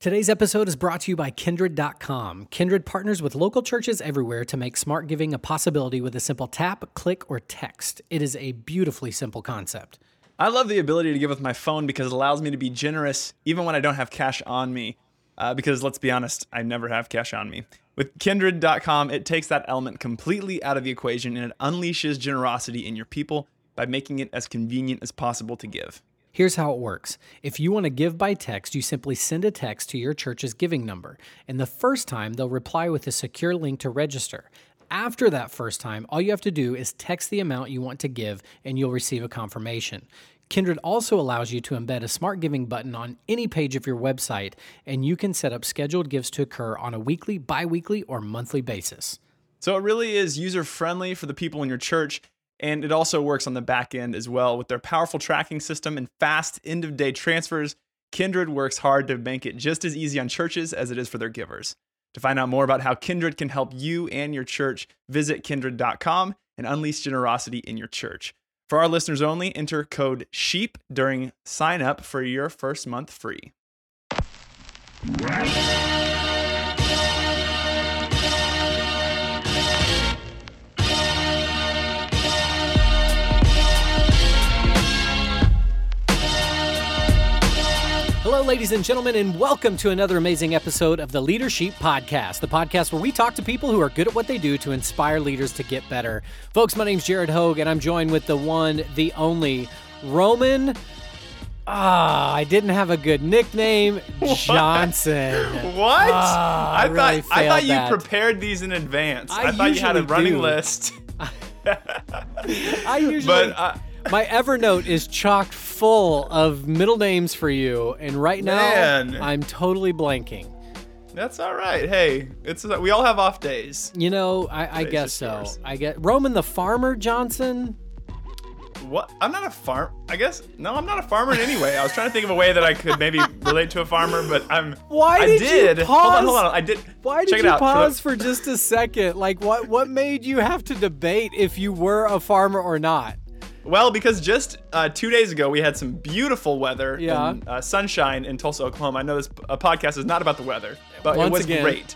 Today's episode is brought to you by Kindrid.com. Kindrid partners with local churches everywhere to make smart giving a possibility with a simple tap, click, or text. It is a beautifully simple concept. I love the ability to give with my phone because it allows me to be generous even when I don't have cash on me. Uh, because let's be honest, I never have cash on me. With Kindrid.com, it takes that element completely out of the equation and it unleashes generosity in your people by making it as convenient as possible to give. Here's how it works. If you want to give by text, you simply send a text to your church's giving number. And the first time, they'll reply with a secure link to register. After that first time, all you have to do is text the amount you want to give and you'll receive a confirmation. Kindrid also allows you to embed a smart giving button on any page of your website, and you can set up scheduled gifts to occur on a weekly, bi weekly, or monthly basis. So it really is user friendly for the people in your church. And it also works on the back end as well with their powerful tracking system and fast end of day transfers. Kindrid works hard to make it just as easy on churches as it is for their givers. To find out more about how Kindrid can help you and your church, visit kindrid.com and unleash generosity in your church. For our listeners only, enter code SHEEP during sign up for your first month free. Ladies and gentlemen, and welcome to another amazing episode of the Leadership Podcast, the podcast where we talk to people who are good at what they do to inspire leaders to get better. Folks, my name's Jared Hogue, and I'm joined with the one, the only Roman. Ah, I didn't have a good nickname, Johnson. What? Ah, I I, really thought I thought you that. prepared these in advance. I I, thought you had a running do. list. I usually, But uh, my Evernote is chock full of middle names for you, and right now Man. I'm totally blanking. that's all right. Hey, it's uh, we all have off days. You know, I, I guess so. yours. I get Roman the Farmer Johnson. What? I'm not a farm. I guess no, I'm not a farmer in any way. I was trying to think of a way that I could maybe relate to a farmer, but I'm. Why I did you did. Hold on, hold on. I did. Why did you it. For the- pause for, just a second? Like, what what made you have to debate if you were a farmer or not? Well, because just uh, two days ago we had some beautiful weather Yeah. and uh, sunshine in Tulsa, Oklahoma. I know this uh, podcast is not about the weather, but Once it was again. great.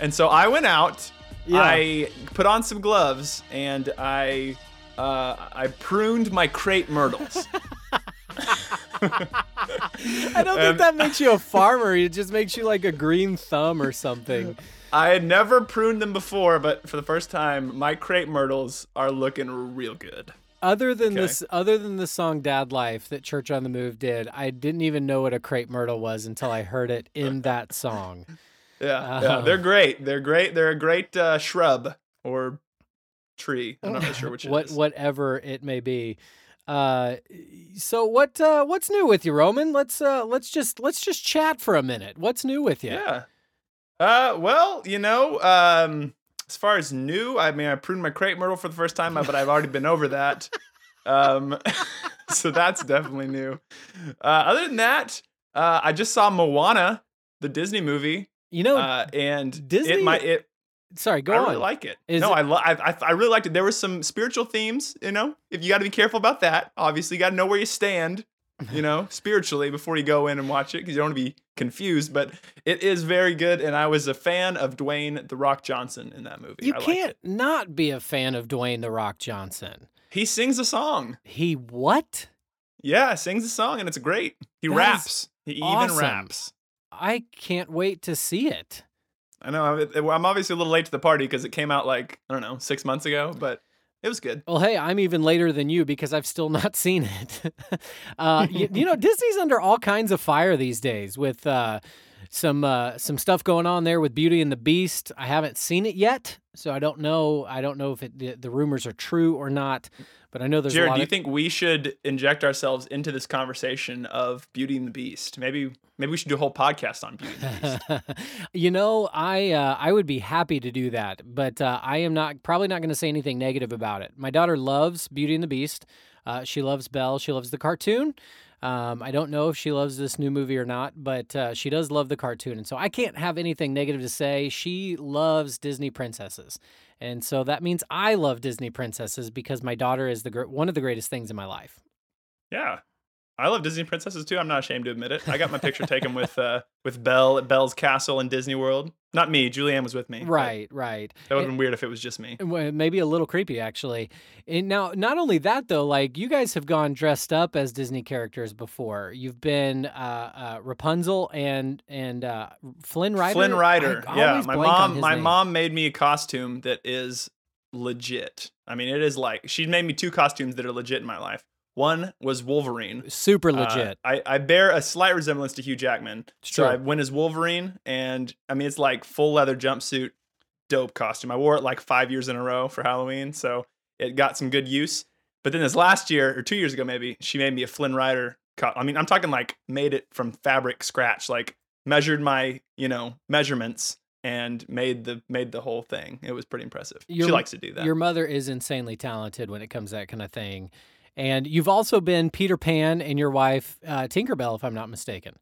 And so I went out. Yeah. I put on some gloves and I uh, I pruned my crepe myrtles. I don't think that makes you a farmer. It just makes you like a green thumb or something. I had never pruned them before, but for the first time, my crepe myrtles are looking real good. Other than Okay. this, other than the song "Dad Life" that Church on the Move did, I didn't even know what a crepe myrtle was until I heard it in that song. Yeah, yeah, they're great. They're great. They're a great uh, shrub or tree. I'm not really sure which it what is. whatever it may be. Uh, so what uh, what's new with you, Roman? Let's uh, let's just let's just chat for a minute. What's new with you? Yeah. Uh, well, you know, um, as far as new, I mean, I pruned my crepe myrtle for the first time, but I've already been over that. Um, so that's definitely new. Uh, other than that, uh, I just saw Moana, the Disney movie, You know, uh, and Disney- It might it. sorry, go I on. I really like it. Is no, it- I, lo- I I I really liked it. There were some spiritual themes. You know, if you got to be careful about that. Obviously, you got to know where you stand. You know, spiritually before you go in and watch it because you don't want to be confused. But it is very good, and I was a fan of Dwayne the Rock Johnson in that movie. you I can't not be a fan of Dwayne the Rock Johnson. He sings a song. He what? Yeah, sings a song, and it's great. He That raps. He awesome. even raps. I can't wait to see it. I know. I'm obviously a little late to the party because it came out like I don't know six months ago, but it was good. Well, hey, I'm even later than you because I've still not seen it. uh, you, you know, Disney's under all kinds of fire these days with uh, some uh, some stuff going on there with Beauty and the Beast. I haven't seen it yet, so I don't know. I don't know if it, the, the rumors are true or not. But I know there's a Jared, do you of, think we should inject ourselves into this conversation of Beauty and the Beast? Maybe maybe we should do a whole podcast on Beauty and the Beast. you know, I uh, I would be happy to do that, but uh, I am not probably not going to say anything negative about it. My daughter loves Beauty and the Beast. Uh, she loves Belle. She loves the cartoon. Um, I don't know if she loves this new movie or not, but uh, she does love the cartoon, and so I can't have anything negative to say. She loves Disney princesses, and so that means I love Disney princesses because my daughter is the one of the greatest things in my life. Yeah. I love Disney princesses too. I'm not ashamed to admit it. I got my picture taken with uh, with Belle at Belle's castle in Disney World. Not me. Julianne was with me. Right, right. That would have been weird if it was just me. Maybe a little creepy, actually. And now, not only that though, like you guys have gone dressed up as Disney characters before. You've been uh, uh, Rapunzel and and uh, Flynn Rider. Flynn Rider. Yeah, my mom. My name. mom made me a costume that is legit. I mean, it is like she made me two costumes that are legit in my life. One was Wolverine. super Uh, legit. I, I bear a slight resemblance to Hugh Jackman. It's So true. I went as Wolverine, and I mean, it's like full leather jumpsuit, dope costume. I wore it like five years in a row for Halloween, so it got some good use. But then this last year, or two years ago maybe, she made me a Flynn Rider. Co- I mean, I'm talking like made it from fabric scratch, like measured my you know measurements and made the made the whole thing. It was pretty impressive. Your- she likes to do that. Your mother is insanely talented when it comes to that kind of thing. And you've also been Peter Pan and your wife uh, Tinkerbell, if I'm not mistaken.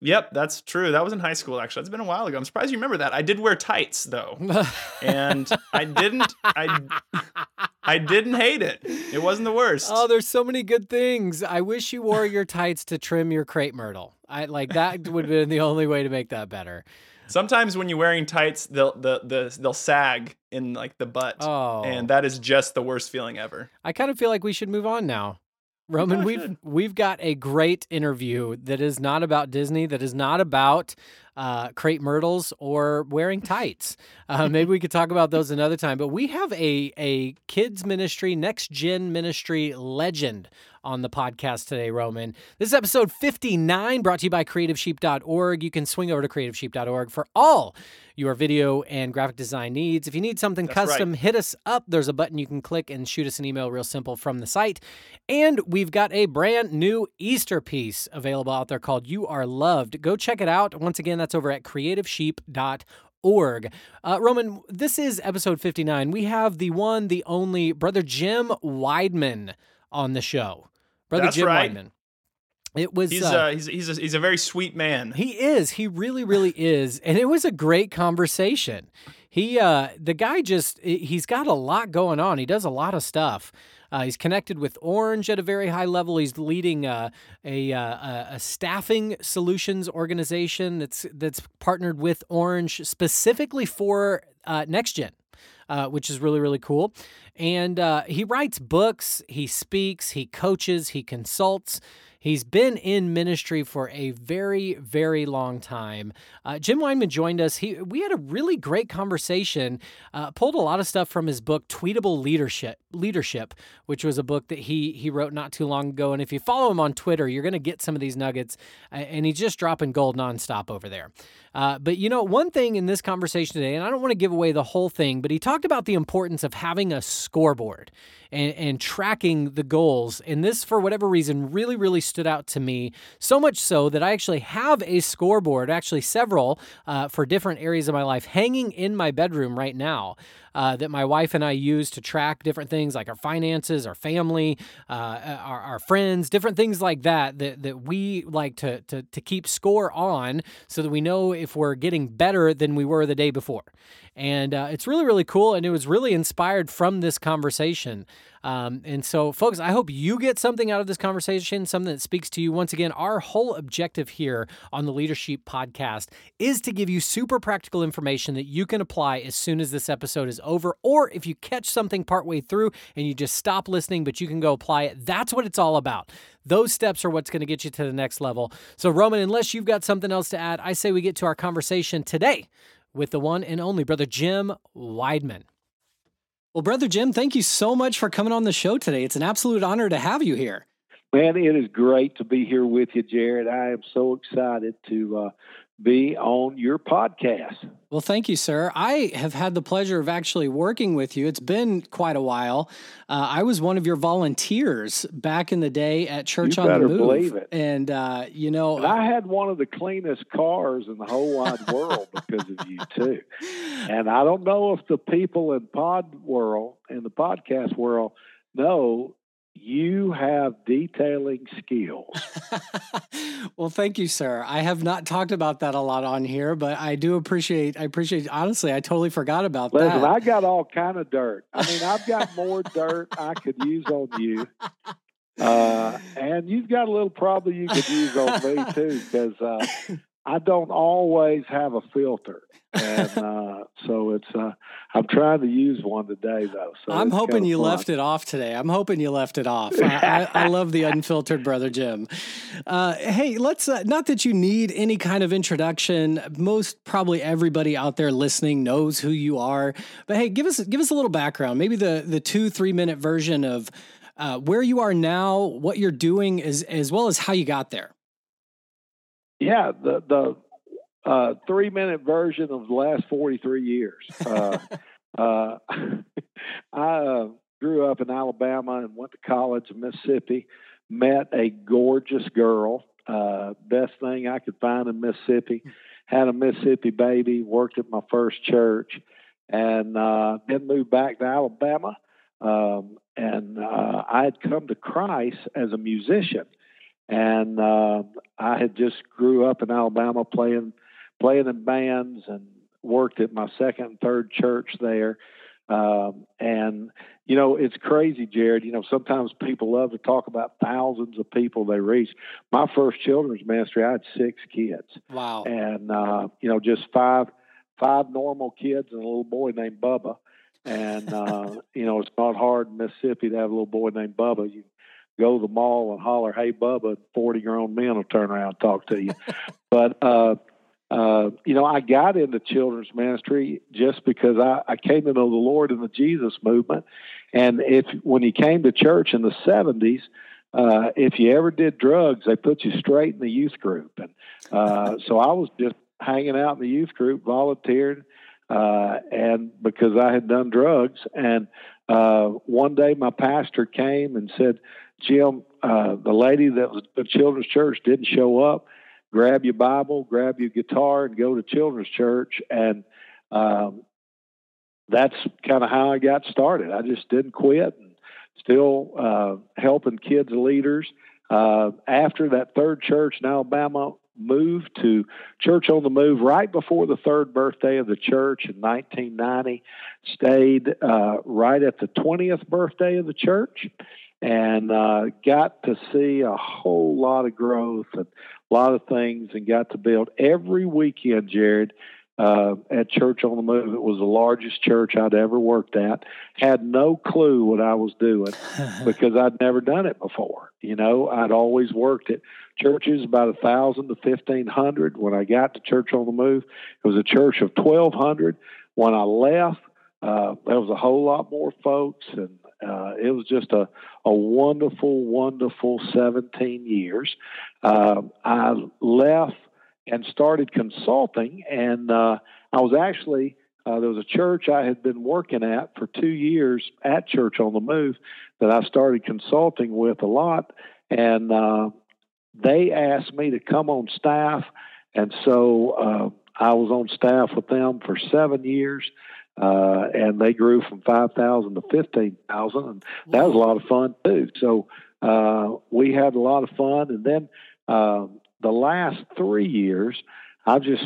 Yep, that's true. That was in high school actually. It's been a while ago. I'm surprised you remember that. I did wear tights though. and I didn't I I didn't hate it. It wasn't the worst. Oh, there's so many good things. I wish you wore your tights to trim your crepe myrtle. I like that would have been the only way to make that better. Sometimes when you're wearing tights, they'll the, the they'll sag in like the butt. Oh, And that is just the worst feeling ever. I kind of feel like we should move on now. Roman, we've should. we've got a great interview that is not about Disney, that is not about uh, crepe myrtles or wearing tights. Uh, maybe we could talk about those another time. But we have a a kids ministry, next gen ministry legend on the podcast today, Roman. This is episode 59, brought to you by CreativeSheep.org. You can swing over to CreativeSheep.org for all your video and graphic design needs. If you need something That's right. custom, hit us up. There's a button you can click and shoot us an email real simple from the site. And we've got a brand new Easter piece available out there called You Are Loved. Go check it out. Once again, that's over at creativesheep.org. Uh, Roman, this is episode 59. We have the one, the only Brother Jim Wideman on the show. Brother That's Jim right. Wideman. It was He's uh, uh, he's he's a, he's a very sweet man. he is. He really, really is. And it was a great conversation. He, uh, the guy just, he's got a lot going on. He does a lot of stuff. Uh, he's connected with Orange at a very high level. He's leading uh, a, uh, a a staffing solutions organization that's that's partnered with Orange specifically for uh, Next Gen. Uh, which is really really cool, and uh, he writes books, he speaks, he coaches, he consults. He's been in ministry for a very, very long time. Uh, Jim Wideman joined us. He we had a really great conversation. Uh, pulled a lot of stuff from his book Tweetable Leadership, Leadership, which was a book that he he wrote not too long ago. And if you follow him on Twitter, you're going to get some of these nuggets. And he's just dropping gold nonstop over there. Uh, but you know, one thing in this conversation today, and I don't want to give away the whole thing, but he talked about the importance of having a scoreboard and, and tracking the goals. And this, for whatever reason, really, really stood out to me. So much so that I actually have a scoreboard, actually several uh, for different areas of my life, hanging in my bedroom right now. Uh, that my wife and I use to track different things like our finances, our family, uh, our, our friends, different things like that, that that we like to, to to keep score on, so that we know if we're getting better than we were the day before. And uh, it's really really cool, and it was really inspired from this conversation. Um, and so, folks, I hope you get something out of this conversation, something that speaks to you. Once again, our whole objective here on the Leadership Podcast is to give you super practical information that you can apply as soon as this episode is over. Or if you catch something partway through and you just stop listening, but you can go apply it, that's what it's all about. Those steps are what's going to get you to the next level. So, Roman, unless you've got something else to add, I say we get to our conversation today with the one and only Brother Jim Wideman. Well, Brother Jim, thank you so much for coming on the show today. It's an absolute honor to have you here. Man, it is great to be here with you, Jared. I am so excited to uh, be on your podcast. Well, thank you, sir. I have had the pleasure of actually working with you. It's been quite a while. Uh, I was one of your volunteers back in the day at Church You on the Move, believe it. and uh, you know, And I had one of the cleanest cars in the whole wide world because of you, too. And I don't know if the people in pod world, in the podcast world, know you have detailing skills. well, thank you, sir. I have not talked about that a lot on here, but I do appreciate. I appreciate. Honestly, I totally forgot about Listen, that. I got all kind of dirt. I mean, I've got more dirt I could use on you Uh, and you've got a little problem you could use on me too, because uh, I don't always have a filter, and uh, so it's. Uh, I'm trying to use one today, though. So I'm hoping you fun. left it off today. I'm hoping you left it off. I, I, I love the unfiltered brother Jim. Uh, hey, let's. Uh, not that you need any kind of introduction. Most probably everybody out there listening knows who you are. But hey, give us give us a little background. Maybe the the two three minute version of uh, where you are now, what you're doing, as as well as how you got there. Yeah, the the uh, three minute version of the last 43 years. Uh, uh, I uh, grew up in Alabama and went to college in Mississippi, met a gorgeous girl, uh, best thing I could find in Mississippi, had a Mississippi baby, worked at my first church, and uh, then moved back to Alabama. Um, and I had come to Christ as a musician and uh, I had just grew up in Alabama playing playing in bands and worked at my second and third church there. Um, and you know, it's crazy, Jared. You know, sometimes people love to talk about thousands of people they reach. My first children's ministry, I had six kids. Wow. And uh, you know, just five five normal kids and a little boy named Bubba. And uh, you know, it's not hard in Mississippi to have a little boy named Bubba. You go to the mall and holler, "Hey, Bubba!" Forty grown men will turn around and talk to you. but uh, uh, you know, I got into children's ministry just because I, I came to know the Lord in the Jesus movement, and if when he came to church in the seventies. Uh, if you ever did drugs, they put you straight in the youth group, and uh, so I was just hanging out in the youth group, volunteered, uh, and because I had done drugs, and uh, one day my pastor came and said, Jim, uh, the lady that was at children's church didn't show up. Grab your Bible, grab your guitar, and go to children's church. And um, that's kind of how I got started. I just didn't quit and still uh, helping kids leaders. Uh, after that third church in Alabama moved to Church on the Move right before the third birthday of the church in 1990, stayed uh, right at the 20th birthday of the church and uh, got to see a whole lot of growth and a lot of things and got to build every weekend, Jared. Uh, at Church on the Move, it was the largest church I'd ever worked at. Had no clue what I was doing because I'd never done it before. You know, I'd always worked at churches about a thousand to fifteen hundred. When I got to Church on the Move, it was a church of twelve hundred. When I left, uh, there was a whole lot more folks, and uh, it was just a, a wonderful, wonderful 17 years. Uh, I left and started consulting, and uh, I was actually uh, there was a church I had been working at for two years at Church on the Move that I started consulting with a lot, and uh, they asked me to come on staff, and so uh, I was on staff with them for seven years uh, and they grew from 5,000 to 15,000, and that was a lot of fun too. So uh, we had a lot of fun, and then uh, the last three years, I've just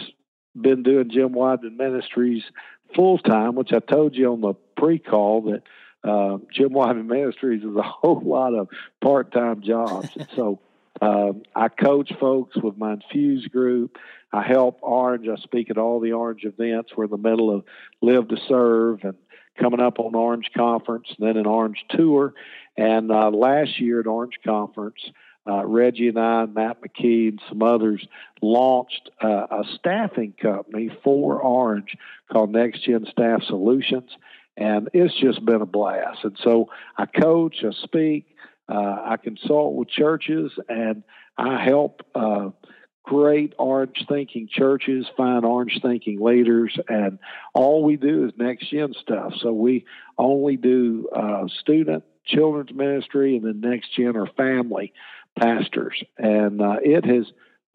been doing Jim Wideman Ministries full time, which I told you on the pre-call that uh, Jim Wideman Ministries is a whole lot of part-time jobs, and so. Um, I coach folks with my Infuse group. I help Orange. I speak at all the Orange events. We're in the middle of Live to Serve and coming up on Orange Conference, and then an Orange Tour. And uh, last year at Orange Conference, uh, Reggie and I, Matt McKee, and some others launched uh, a staffing company for Orange called Next Gen Staff Solutions. And it's just been a blast. And so I coach, I speak, uh, I consult with churches, and I help uh, great orange thinking churches find orange thinking leaders and all we do is next gen stuff. So we only do uh, student children's ministry and then next gen or family pastors. And uh, it has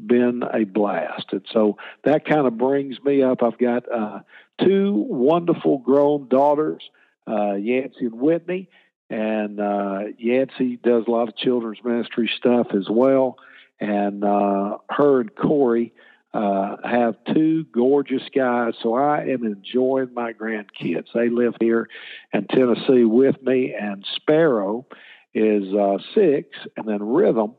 been a blast. And so that kind of brings me up. I've got uh, two wonderful grown daughters uh, yancey and whitney and uh, yancey does a lot of children's ministry stuff as well and uh, her and Corey uh, have two gorgeous guys. So I am enjoying my grandkids. They live here in Tennessee with me, and Sparrow is uh, six, and then Rhythm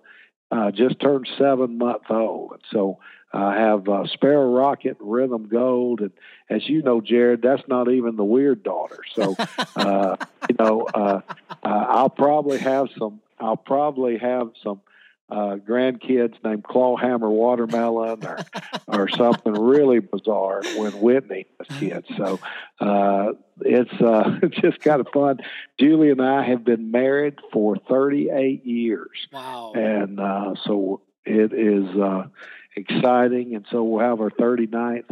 uh, just turned seven months old. So I have uh, Sparrow Rocket, Rhythm Gold, and as you know, Jared, that's not even the weird daughter. So, uh, you know, uh, uh, I'll probably have some. I'll probably have some uh, grandkids named Clawhammer Watermelon or or something really bizarre when Whitney was kids. So uh, it's uh, just kind of fun. Julie and I have been married for 38 years. Wow! And uh, so it is uh, exciting, and so we'll have our 39th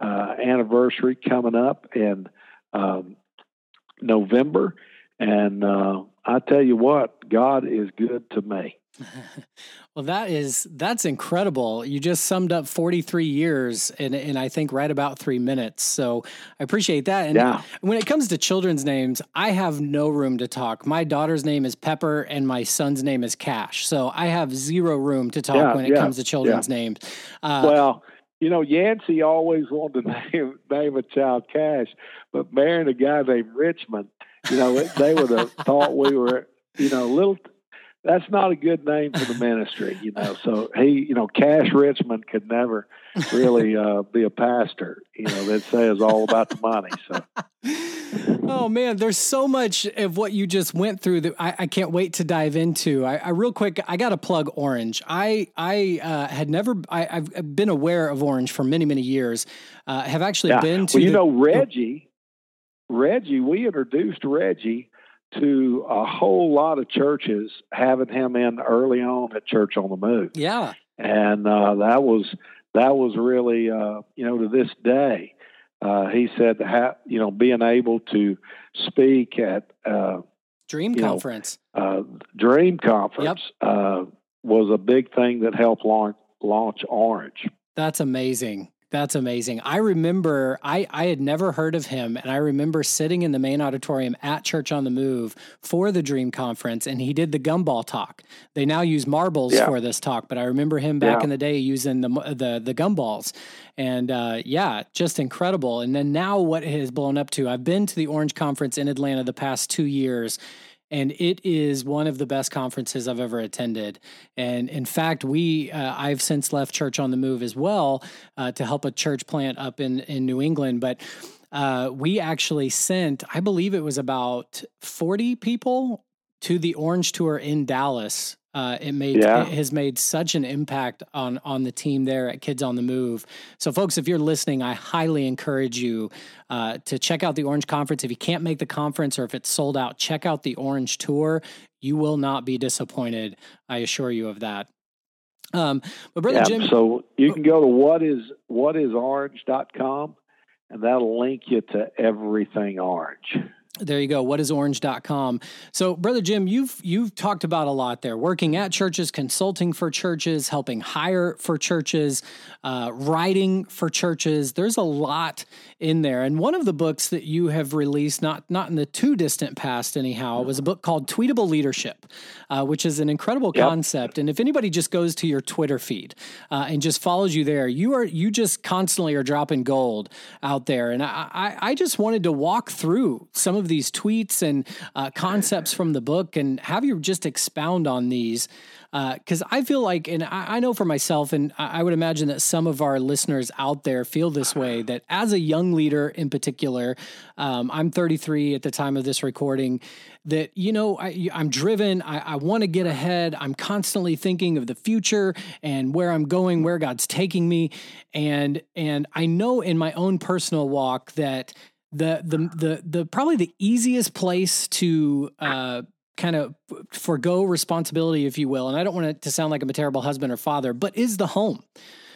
uh, anniversary coming up in um, November. And uh, I tell you what, God is good to me. Well, that is that's incredible. You just summed up 43 years in, in I think right about three minutes. So I appreciate that. And yeah. when it comes to children's names, I have no room to talk. My daughter's name is Pepper, and my son's name is Cash. So I have zero room to talk yeah, when it yeah, comes to children's names. Uh, well. You know, Yancey always wanted to name, name a child Cash, but marrying a guy named Richmond, you know, they would have thought we were, you know, a little that's not a good name for the ministry, you know. So he, you know, Cash Richmond could never really uh, be a pastor. You know, that says all about the money. So. oh man, there's so much of what you just went through that I, I can't wait to dive into. I, I, real quick, I got to plug Orange. I I uh, had never I, have been aware of Orange for many many years. Uh, have actually yeah. been to. Well, you the, know Reggie. Reggie, we introduced Reggie to a whole lot of churches having him in early on at Church on the Move. Yeah, and uh, that was that was really uh, you know to this day. Uh, he said, ha- you know, being able to speak at uh, Dream Conference, know, uh, Dream Conference yep. Uh, was a big thing that helped launch launch Orange. That's amazing. That's amazing. I remember I, I had never heard of him, and I remember sitting in the main auditorium at Church on the Move for the Dream Conference, and he did the gumball talk. They now use marbles yeah. for this talk, but I remember him back yeah. in the day using the the the gumballs, and uh, yeah, just incredible. And then now what it has blown up to, I've been to the Orange Conference in Atlanta the past two years, and it is one of the best conferences I've ever attended. And in fact, we uh, I've since left Church on the Move as well uh, to help a church plant up in in New England, but. Uh, we actually sent, I believe it was about 40 people to the Orange Tour in Dallas uh, it made yeah. it has made such an impact on on the team there at Kids on the Move. So, folks, if you're listening, I highly encourage you uh, to check out the Orange Conference. If you can't make the conference or if it's sold out, check out the Orange Tour. You will not be disappointed. I assure you of that. Um, but brother yeah, Jim, so you can go to what is what is orange.com and that'll link you to everything orange. There you go. What is orange.com? So, brother Jim, you've you've talked about a lot there. Working at churches, consulting for churches, helping hire for churches, uh, writing for churches. There's a lot in there. And one of the books that you have released, not not in the too distant past, anyhow, was a book called Tweetable Leadership, uh, which is an incredible yep. concept. And if anybody just goes to your Twitter feed uh, and just follows you there, you are you just constantly are dropping gold out there. And I I, I just wanted to walk through some of these tweets and uh, concepts from the book and have you just expound on these because uh, I feel like, and I, I, know for myself, and I, I would imagine that some of our listeners out there feel this way that as a young leader in particular, um, I'm 33 at the time of this recording, that, you know, I, am driven, I, I want to get ahead, I'm constantly thinking of the future and where I'm going, where God's taking me. And, and I know in my own personal walk that the the the the probably the easiest place to uh, kind of forego responsibility, if you will. And I don't want it to sound like I'm a terrible husband or father, but is the home.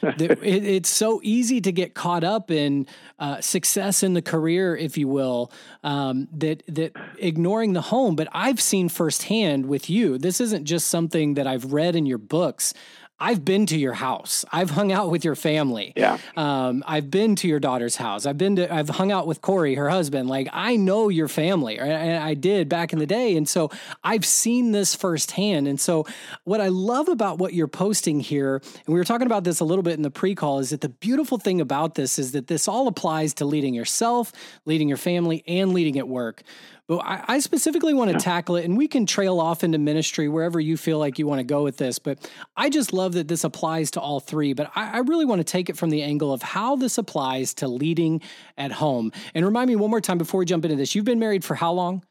it, it's so easy to get caught up in uh, success in the career, if you will, um, that that ignoring the home. But I've seen firsthand with you. This isn't just something that I've read in your books. I've been to your house. I've hung out with your family. Yeah. Um, I've been to your daughter's house. I've been to. I've hung out with Corey, her husband. Like I know your family, and I did back in the day, and so I've seen this firsthand. And so, what I love about what you're posting here, and we were talking about this a little bit in the pre-call, is that the beautiful thing about this is that this all applies to leading yourself, leading your family, and leading at work. But I, I specifically want to tackle it, and we can trail off into ministry wherever you feel like you want to go with this. But I just love that this applies to all three. But I, I really want to take it from the angle of how this applies to leading at home. And remind me one more time before we jump into this you've been married for how long?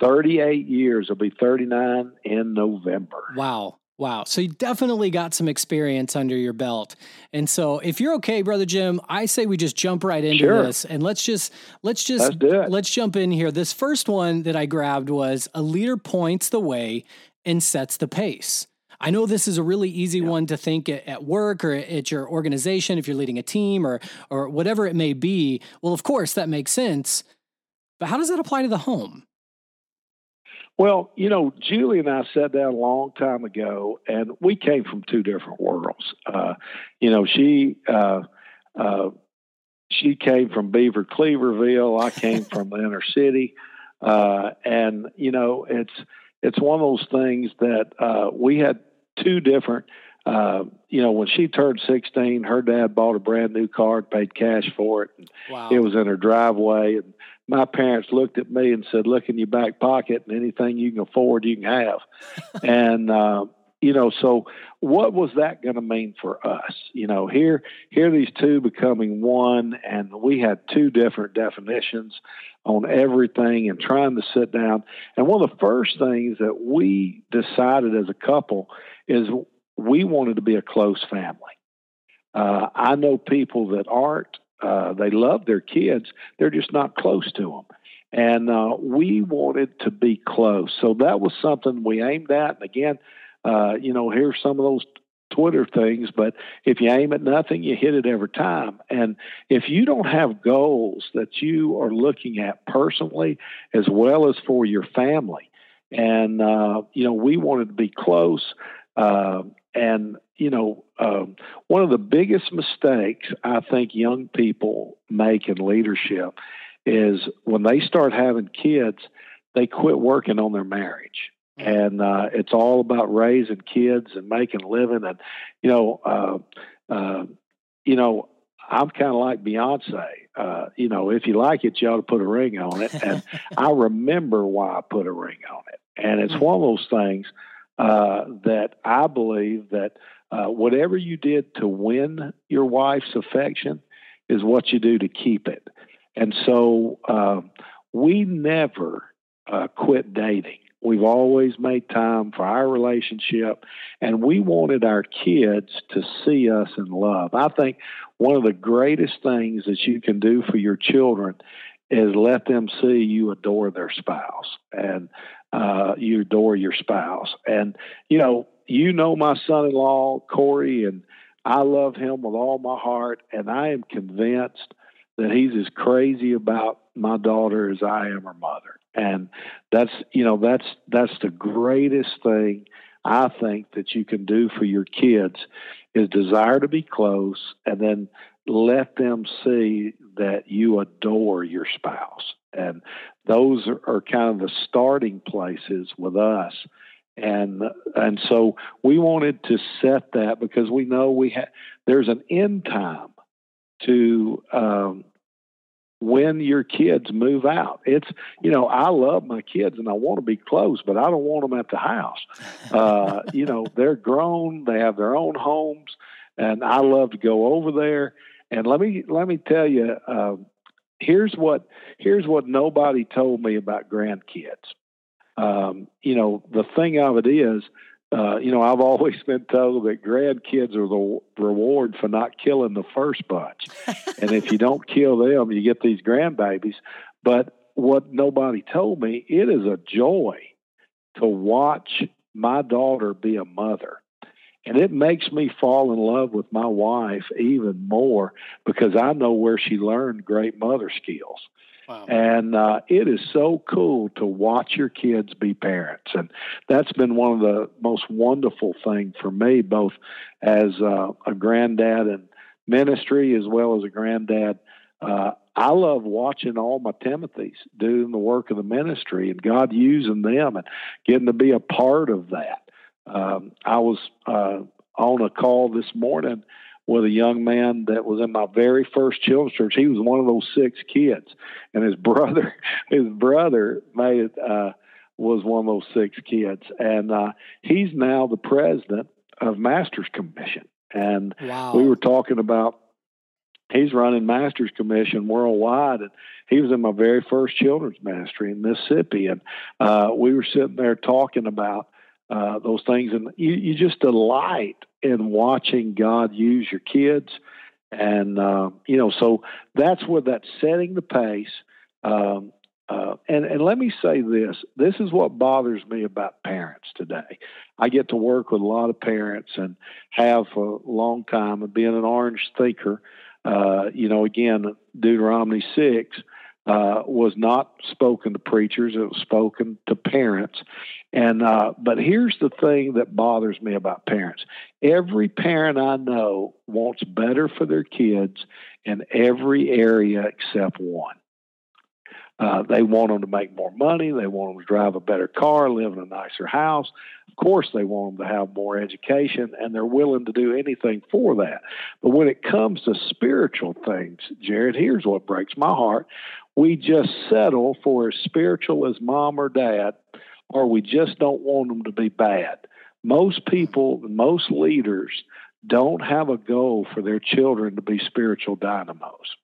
38 years. It'll be 39 in November. Wow. Wow. So you definitely got some experience under your belt. And so if you're okay, brother Jim, I say we just jump right into sure. this and let's just let's just let's, let's jump in here. This first one that I grabbed was a leader points the way and sets the pace. I know this is a really easy yeah. one to think at work or at your organization if you're leading a team or or whatever it may be. Well, of course that makes sense. But how does that apply to the home? Well, you know, Julie and I sat down a long time ago, and we came from two different worlds. Uh, you know, she uh, uh, she came from Beaver Cleaverville. I came from the inner city, uh, and you know, it's it's one of those things that uh, we had two different. Uh, you know, when she turned 16, her dad bought a brand new car and paid cash for it. And wow. It was in her driveway. And my parents looked at me and said, "Look in your back pocket, and anything you can afford, you can have." and uh, you know, so what was that going to mean for us? You know, here here these two becoming one, and we had two different definitions on everything, and trying to sit down. And one of the first things that we decided as a couple is we wanted to be a close family. Uh, I know people that aren't uh, they love their kids. They're just not close to them. And uh, we wanted to be close. So that was something we aimed at. And again, uh, you know, here's some of those Twitter things, but if you aim at nothing, you hit it every time. And if you don't have goals that you are looking at personally as well as for your family, and, uh, you know, we wanted to be close. Uh, and, you know, um, one of the biggest mistakes I think young people make in leadership is when they start having kids, they quit working on their marriage. Mm-hmm. And uh, it's all about raising kids and making a living. And, you know, uh, uh, you know, I'm kind of like Beyonce. Uh, you know, if you like it, you ought to put a ring on it. And I remember why I put a ring on it. And it's mm-hmm. one of those things uh, that I believe that uh, whatever you did to win your wife's affection is what you do to keep it. And so uh, we never uh, quit dating. We've always made time for our relationship, and we wanted our kids to see us in love. I think one of the greatest things that you can do for your children is let them see you adore their spouse. And uh, you adore your spouse. And, you know, you know my son in law, Corey, and I love him with all my heart. And I am convinced that he's as crazy about my daughter as I am her mother. And that's, you know, that's, that's the greatest thing I think that you can do for your kids is desire to be close and then let them see that you adore your spouse. And those are, are kind of the starting places with us. And and so we wanted to set that because we know we have there's an end time to um, when your kids move out. It's you know I love my kids and I want to be close, but I don't want them at the house. Uh, you know they're grown, they have their own homes, and I love to go over there. And let me let me tell you, uh, here's what here's what nobody told me about grandkids. Um, you know, the thing of it is, uh, you know, I've always been told that grandkids are the reward for not killing the first bunch, and if you don't kill them, you get these grandbabies. But what nobody told me, it is a joy to watch my daughter be a mother. And it makes me fall in love with my wife even more because I know where she learned great mother skills. And uh, it is so cool to watch your kids be parents. And that's been one of the most wonderful things for me, both as uh, a granddad in ministry as well as a granddad. Uh, I love watching all my Timothys doing the work of the ministry and God using them and getting to be a part of that. Um, I was uh, on a call this morning with a young man that was in my very first children's church. He was one of those six kids, and his brother, his brother made it, uh, was one of those six kids, and uh, he's now the president of Masters Commission. And wow. we were talking about he's running Masters Commission worldwide, and he was in my very first children's ministry in Mississippi, and uh, we were sitting there talking about uh, those things, and you, you just delight in watching God use your kids, and uh, you know, so that's where that's setting the pace. Um, uh, and and let me say this: this is what bothers me about parents today. I get to work with a lot of parents and have for a long time, and being an orange thinker, uh, you know, again, Deuteronomy six uh, was not spoken to preachers; it was spoken to parents. And uh, but here's the thing that bothers me about parents: every parent I know wants better for their kids in every area except one. Uh, they want them to make more money. They want them to drive a better car, live in a nicer house. Of course, they want them to have more education, and they're willing to do anything for that. But when it comes to spiritual things, Jared, here's what breaks my heart. We just settle for as spiritual as mom or dad, or we just don't want them to be bad. Most people, most leaders, don't have a goal for their children to be spiritual dynamos.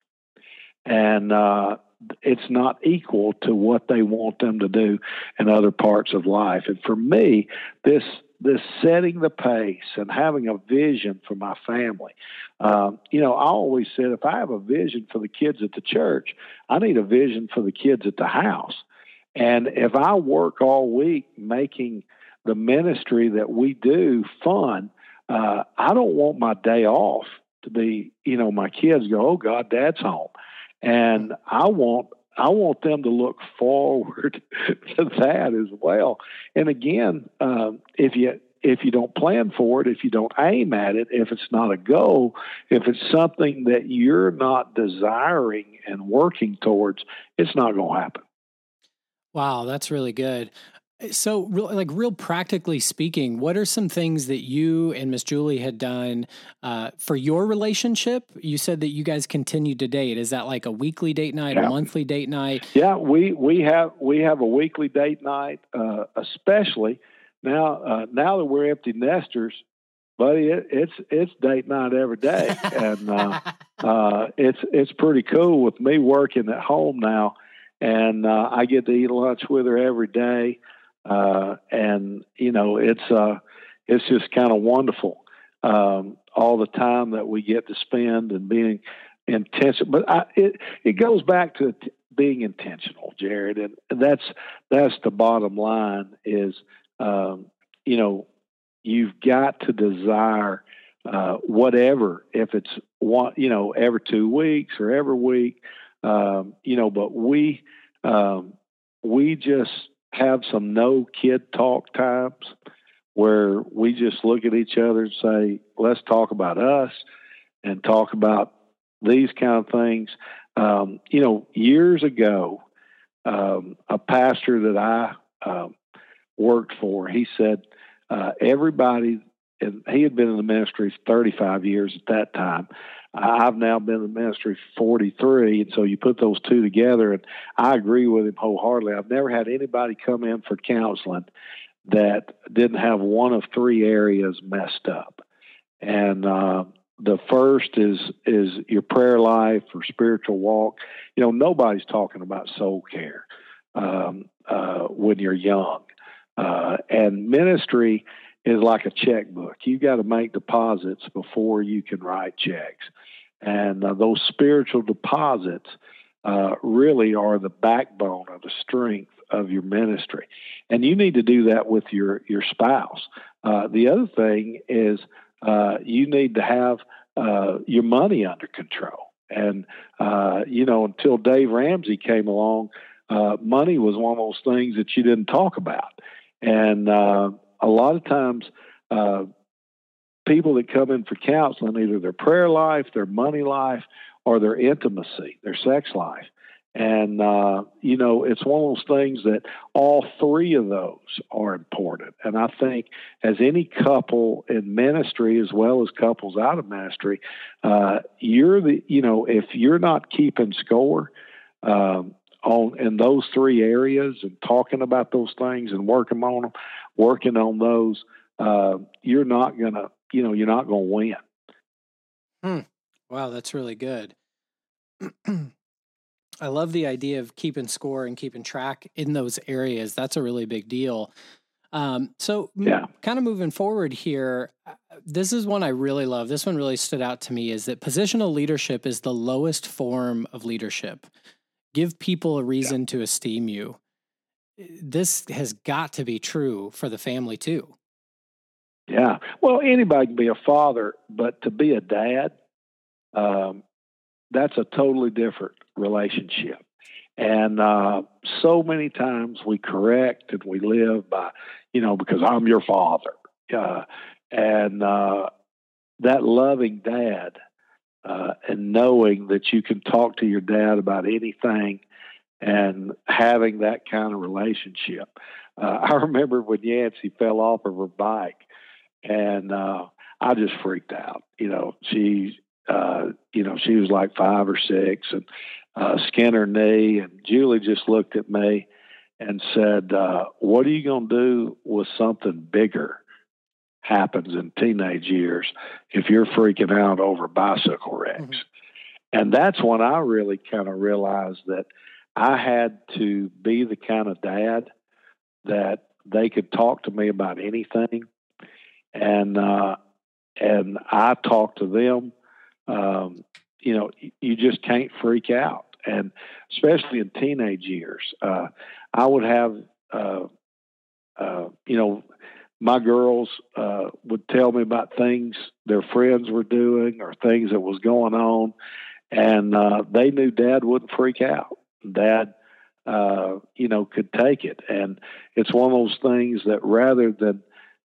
And uh, it's not equal to what they want them to do in other parts of life. And for me, this this setting the pace and having a vision for my family. Um, you know, I always said if I have a vision for the kids at the church, I need a vision for the kids at the house. And if I work all week making the ministry that we do fun, uh, I don't want my day off to be, you know, my kids go, oh God, dad's home and I want I want them to look forward to that as well. And again, um, if you if you don't plan for it, if you don't aim at it, if it's not a goal, if it's something that you're not desiring and working towards, it's not going to happen. Wow, that's really good. So, like, real practically speaking, what are some things that you and Miss Julie had done uh, for your relationship? You said that you guys continue to date. Is that like a weekly date night, yeah. a monthly date night? Yeah, we we have we have a weekly date night, uh, especially now. Uh, now that we're empty nesters, buddy, it, it's it's date night every day, and uh, uh, it's it's pretty cool with me working at home now, and uh, I get to eat lunch with her every day. Uh, and you know it's uh, it's just kind of wonderful um, all the time that we get to spend and being intentional. But I, it it goes back to t- being intentional, Jared, and that's that's the bottom line. Is um, you know you've got to desire uh, whatever if it's one you know every two weeks or every week um, you know but we um, we just have some no kid talk times where we just look at each other and say, let's talk about us and talk about these kind of things. Um, you know, years ago, um, a pastor that I um, worked for, he said, uh, everybody, and he had been in the ministry 35 years at that time. I've now been in ministry 43, and so you put those two together, and I agree with him wholeheartedly. I've never had anybody come in for counseling that didn't have one of three areas messed up, and uh, the first is is your prayer life or spiritual walk. You know, nobody's talking about soul care um, uh, when you're young, uh, and ministry is like a checkbook. You got to make deposits before you can write checks. And uh, those spiritual deposits uh, really are the backbone of the strength of your ministry. And you need to do that with your, your spouse. Uh, the other thing is uh, you need to have uh, your money under control. And, uh, you know, until Dave Ramsey came along, money was one of those things that you didn't talk about. And a lot of times, people that come in for counseling, either their prayer life, their money life, or their intimacy, their sex life. And, uh, you know, it's one of those things that all three of those are important. And I think as any couple in ministry, as well as couples out of ministry, uh, you're the, you know, if you're not keeping score, um, on in those three areas and talking about those things and working on them, working on those, uh, you're not gonna, you know, you're not gonna win. Hmm. Wow, that's really good. I love the idea of keeping score and keeping track in those areas. That's a really big deal. Um, so, yeah. m- kind of moving forward here, uh, this is one I really love. This one really stood out to me is that positional leadership is the lowest form of leadership. Give people a reason yeah. to esteem you. This has got to be true for the family too. Yeah. Well, anybody can be a father, but to be a dad, um, that's a totally different relationship. And uh, so many times we correct and we live by, you know, because I'm your father. Uh, and uh, that loving dad uh, and knowing that you can talk to your dad about anything and having that kind of relationship. Uh, I remember when Yancey fell off of her bike and uh, I just freaked out. You know, she uh, you know, she was like five or six and uh, skinned her knee. And Julie just looked at me and said, uh, What are you going to do with something bigger happens in teenage years if you're freaking out over bicycle wrecks? Mm-hmm. And that's when I really kind of realized that I had to be the kind of dad that they could talk to me about anything. And, uh, and I talked to them um, you know, you just can't freak out. And especially in teenage years, uh, I would have, uh, uh, you know, my girls uh, would tell me about things their friends were doing or things that was going on, and uh, they knew Dad wouldn't freak out. Dad, uh, you know, could take it, and it's one of those things that rather than,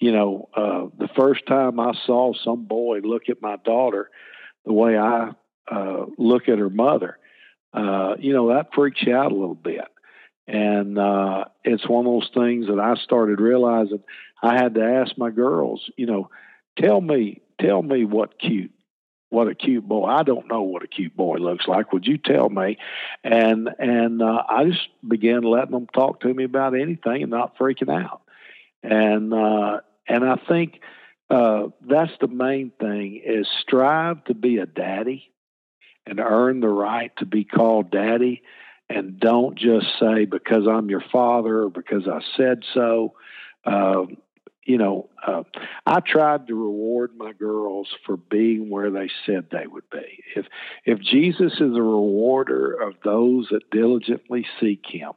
you know, uh, the first time I saw some boy look at my daughter the way I uh, look at her mother, uh, you know, that freaks you out a little bit. And uh, it's one of those things that I started realizing I had to ask my girls, you know, tell me, tell me what cute, what a cute boy. I don't know what a cute boy looks like. Would you tell me? And and uh, I just began letting them talk to me about anything and not freaking out. And uh, and I think uh, that's the main thing is strive to be a daddy and earn the right to be called daddy and don't just say because i'm your father or because i said so uh, you know uh, i tried to reward my girls for being where they said they would be if if jesus is a rewarder of those that diligently seek him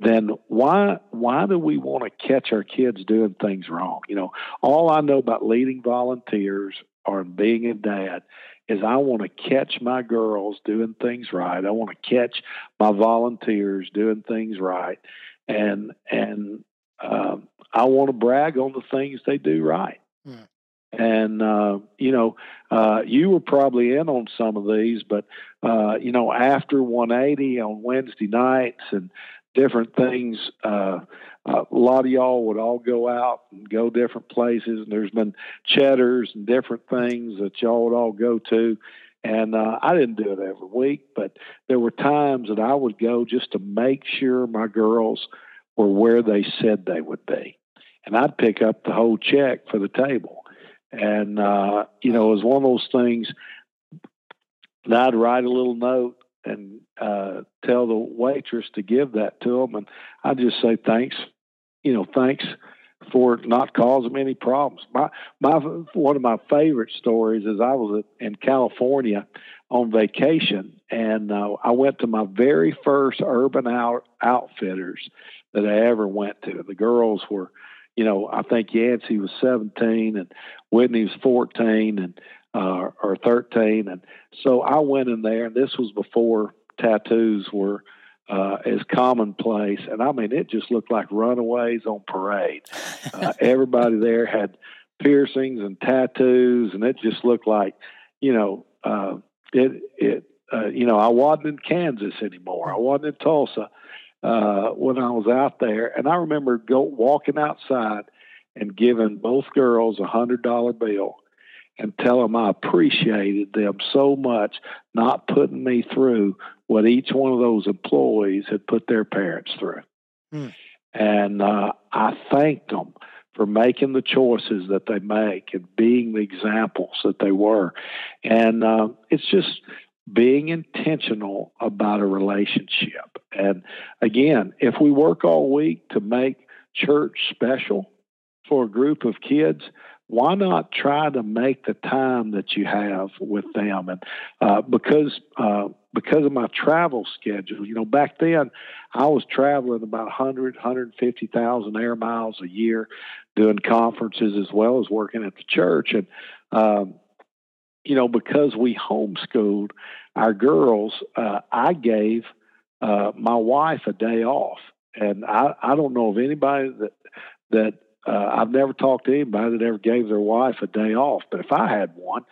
then why why do we want to catch our kids doing things wrong? You know, all I know about leading volunteers or being a dad is I want to catch my girls doing things right. I want to catch my volunteers doing things right, and and um, I want to brag on the things they do right. Hmm. And uh, you know, uh, you were probably in on some of these, but uh, you know, after 180 on Wednesday nights and different things. Uh, uh, a lot of y'all would all go out and go different places. And there's been Cheddar's and different things that y'all would all go to. And uh, I didn't do it every week, but there were times that I would go just to make sure my girls were where they said they would be. And I'd pick up the whole check for the table. And, uh, you know, it was one of those things that I'd write a little note and uh, tell the waitress to give that to them. And I'd just say thanks, you know, thanks for not causing me any problems. My my one of my favorite stories is I was in California on vacation, and uh, I went to my very first Urban Out, Outfitters that I ever went to. The girls were, you know, I think Yancey was 17 and Whitney was 14, and uh, or 13. And so I went in there, and this was before tattoos were uh, as commonplace. And I mean, it just looked like runaways on parade. Uh, everybody there had piercings and tattoos, and it just looked like, you know, uh, it it uh, you know, I wasn't in Kansas anymore. I wasn't in Tulsa uh, when I was out there, and I remember go walking outside and giving both girls a hundred dollar bill and tell them I appreciated them so much not putting me through what each one of those employees had put their parents through. Mm. And uh, I thanked them for making the choices that they make and being the examples that they were. And uh, it's just being intentional about a relationship. And again, if we work all week to make church special for a group of kids, why not try to make the time that you have with them? And uh, because uh, because of my travel schedule, you know, back then I was traveling about 100, 150,000 air miles a year, doing conferences as well as working at the church. And um, you know, because we homeschooled our girls, uh, I gave uh, my wife a day off, and I, I don't know of anybody that that uh, I've never talked to anybody that ever gave their wife a day off. But if I had one,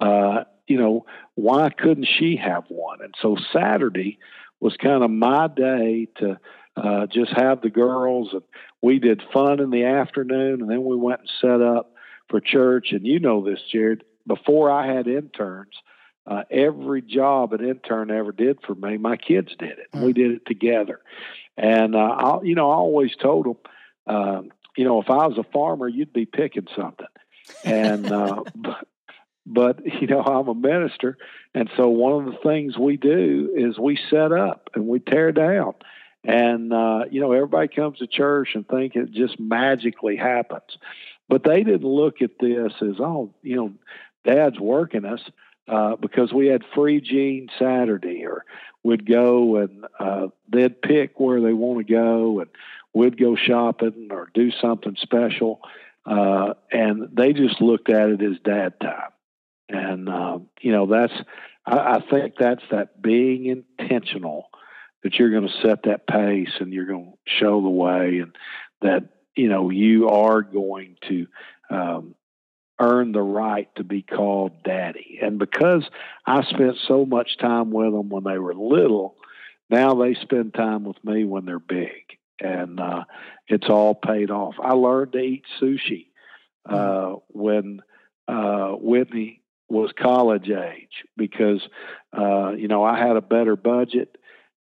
uh, you know, why couldn't she have one? And so Saturday was kind of my day to uh, just have the girls, and we did fun in the afternoon, and then we went and set up for church. And you know this, Jared. Before I had interns, uh, every job an intern ever did for me, my kids did it. We did it together. And, uh, I, you know, I always told them, um, you know, if I was a farmer, you'd be picking something. And, uh, but, but, you know, I'm a minister. And so one of the things we do is we set up and we tear down. And, uh, you know, everybody comes to church and think it just magically happens. But they didn't look at this as, oh, you know, dad's working us uh, because we had free gene Saturday, or we'd go and uh, they'd pick where they want to go, and we'd go shopping or do something special. Uh, and they just looked at it as dad time. And, uh, you know, that's, I, I think that's that being intentional that you're going to set that pace and you're going to show the way and that, you know, you are going to, um, earn the right to be called daddy. And because I spent so much time with them when they were little, now they spend time with me when they're big. And uh, it's all paid off. I learned to eat sushi uh, mm-hmm. when uh, Whitney was college age because, uh, you know, I had a better budget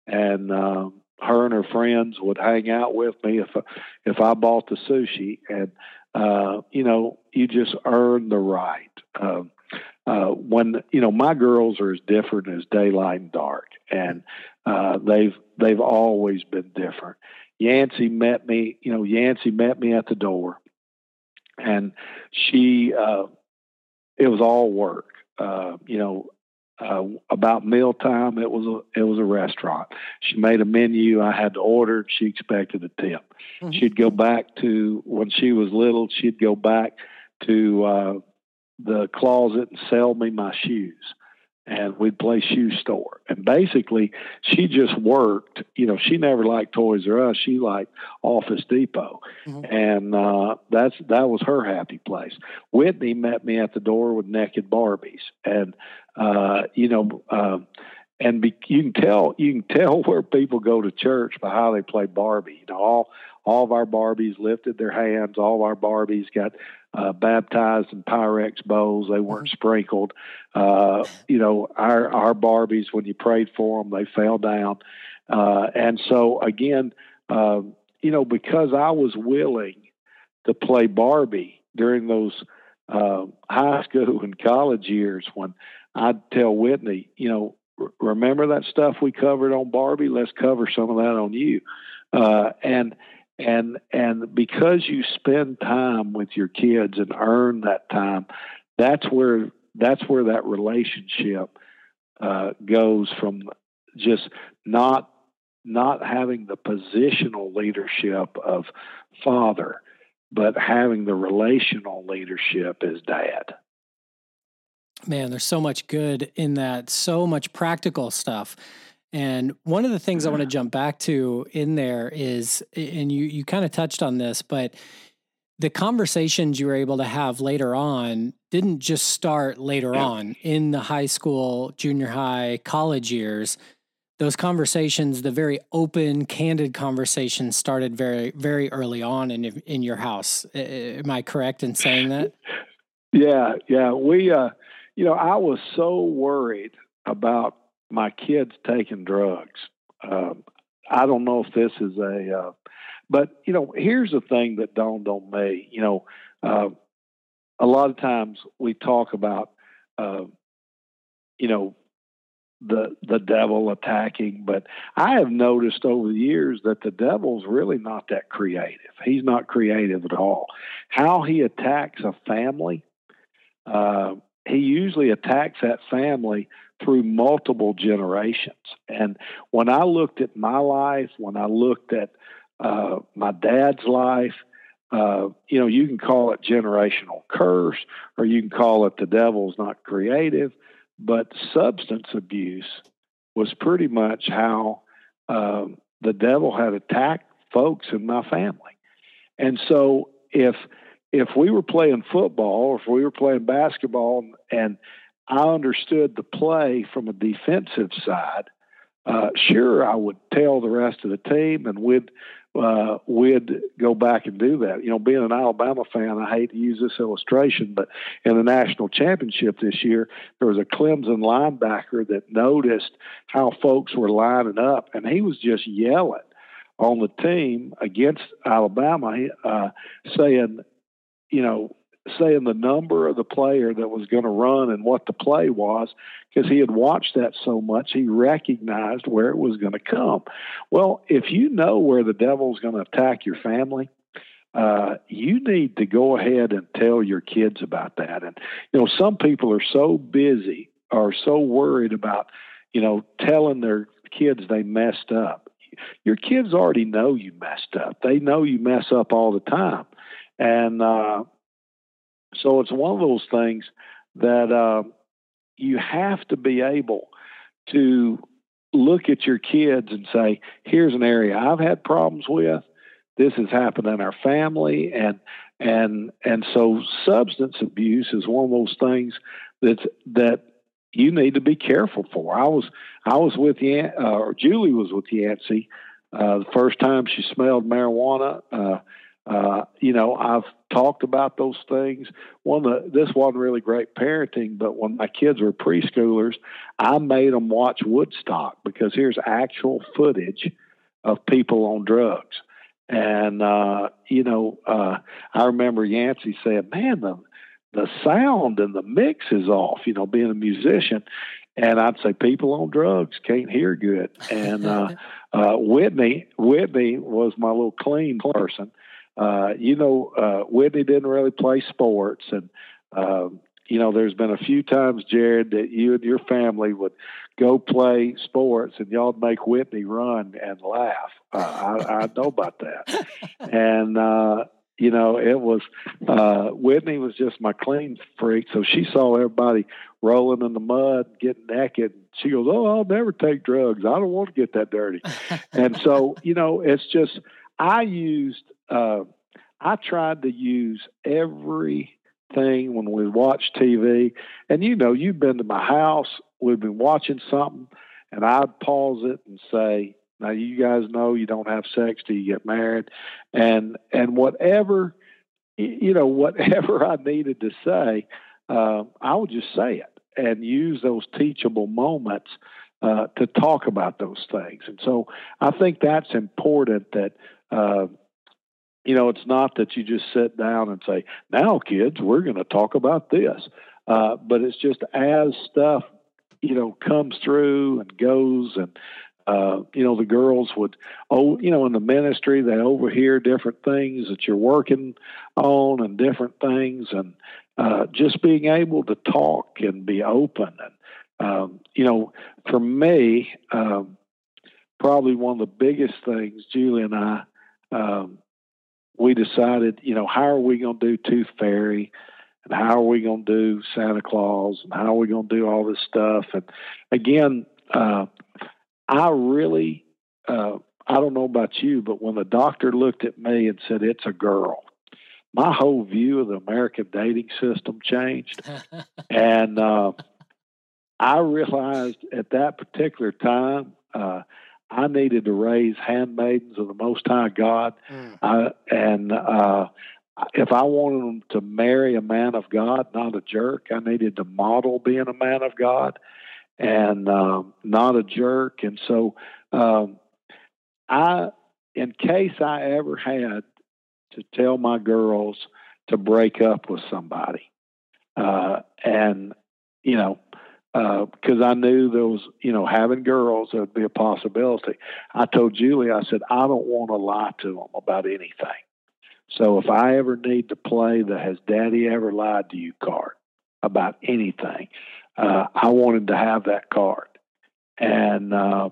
and um, her and her friends would hang out with me if if I bought the sushi, and uh, you know, you just earn the right. Uh, uh, when you know, my girls are as different as daylight and dark, and uh, they've they've always been different. Yancey met me, you know, Yancey met me at the door, and she, uh, it was all work. Uh, you know, uh, about mealtime, it was a it was a restaurant. She made a menu. I had to order. She expected a tip. Mm-hmm. She'd go back to when she was little. She'd go back to uh, the closet and sell me my shoes and we'd play shoe store. And basically, she just worked. You know, she never liked Toys R Us. She liked Office Depot, mm-hmm. and uh, that's that was her happy place. Whitney met me at the door with naked Barbies, and uh, you know. Uh, and be, you can tell you can tell where people go to church by how they play Barbie. You know, all all of our Barbies lifted their hands. All of our Barbies got uh, baptized in Pyrex bowls. They weren't mm-hmm. sprinkled. Uh, you know, our our Barbies when you prayed for them, they fell down. Uh, and so again, uh, you know, because I was willing to play Barbie during those uh, high school and college years, when I'd tell Whitney, you know, remember that stuff we covered on Barbie? Let's cover some of that on you. Uh, and and and because you spend time with your kids and earn that time, that's where that's where that relationship uh, goes from just not not having the positional leadership of father, but having the relational leadership as dad. Man, there's so much good in that, so much practical stuff. And one of the things I want to jump back to in there is, and you you kind of touched on this, but the conversations you were able to have later on didn't just start later yeah. on in the high school, junior high, college years. Those conversations, the very open, candid conversations, started very, very early on in in your house. Am I correct in saying that? Yeah, yeah. We, uh, you know, I was so worried about my kids taking drugs. Um, I don't know if this is a uh, but you know, here's the thing that dawned on me. You know, uh, a lot of times we talk about, uh, you know, the the devil attacking, but I have noticed over the years that the devil's really not that creative. He's not creative at all. How he attacks a family, uh, he usually attacks that family through multiple generations. And when I looked at my life, when I looked at uh, my dad's life. Uh, you know, you can call it generational curse, or you can call it the devil's not creative, but substance abuse was pretty much how um, the devil had attacked folks in my family. And so, if if we were playing football or if we were playing basketball, and I understood the play from a defensive side, uh, sure, I would tell the rest of the team, and we'd uh, we'd go back and do that. You know, being an Alabama fan, I hate to use this illustration, but in the national championship this year, there was a Clemson linebacker that noticed how folks were lining up, and he was just yelling on the team against Alabama, uh, saying, you know, saying the number of the player that was going to run and what the play was because he had watched that so much he recognized where it was going to come. Well if you know where the devil's going to attack your family uh, you need to go ahead and tell your kids about that. And you know some people are so busy or so worried about you know telling their kids they messed up. Your kids already know you messed up. They know you mess up all the time and uh, so it's one of those things that uh, you have to be able to look at your kids and say, here's an area I've had problems with. This has happened in our family, and and and so substance abuse is one of those things that that you need to be careful for. I was I was with Yan, uh, or Julie was with Yancey uh, the first time she smelled marijuana. Uh, uh, you know, I've talked about those things. One, of the, this wasn't really great parenting, but when my kids were preschoolers, I made them watch Woodstock because here's actual footage of people on drugs. And uh, you know, uh, I remember Yancey said, "Man, the the sound and the mix is off." You know, being a musician, and I'd say people on drugs can't hear good. And uh, uh, Whitney, Whitney was my little clean person uh, you know, uh, Whitney didn't really play sports, and um, you know, there's been a few times, Jared, that you and your family would go play sports, and y'all make Whitney run and laugh. Uh, I, I know about that, and uh, you know, it was uh, Whitney was just my clean freak, so she saw everybody rolling in the mud, getting naked. She goes, "Oh, I'll never take drugs. I don't want to get that dirty." and so, you know, it's just I used uh, I tried to use everything when we watch TV. And you know, you've been to my house, we've been watching something, and I'd pause it and say, Now you guys know you don't have sex till you get married. And and whatever you know, whatever I needed to say, uh, I would just say it and use those teachable moments uh, to talk about those things. And so I think that's important that uh, you know, it's not that you just sit down and say, now, kids, we're going to talk about this. Uh, but it's just as stuff, you know, comes through and goes and, uh, you know, the girls would, oh, you know, in the ministry, they overhear different things that you're working on and different things. And uh, just being able to talk and be open. And, um, you know, for me, um, probably one of the biggest things, Julie and I, um, we decided, you know, how are we going to do Tooth Fairy? And how are we going to do Santa Claus? And how are we going to do all this stuff? And again, uh, I really, uh, I don't know about you, but when the doctor looked at me and said, it's a girl, my whole view of the American dating system changed. and uh, I realized at that particular time, uh, I needed to raise handmaidens of the Most High God. Mm. I, and uh, if I wanted them to marry a man of God, not a jerk, I needed to model being a man of God and um, not a jerk. And so, um, I, in case I ever had to tell my girls to break up with somebody, uh, and you know, because uh, I knew there was, you know, having girls, there would be a possibility. I told Julie, I said, I don't want to lie to them about anything. So if I ever need to play the Has Daddy Ever Lied to You card about anything, uh, I wanted to have that card. And uh,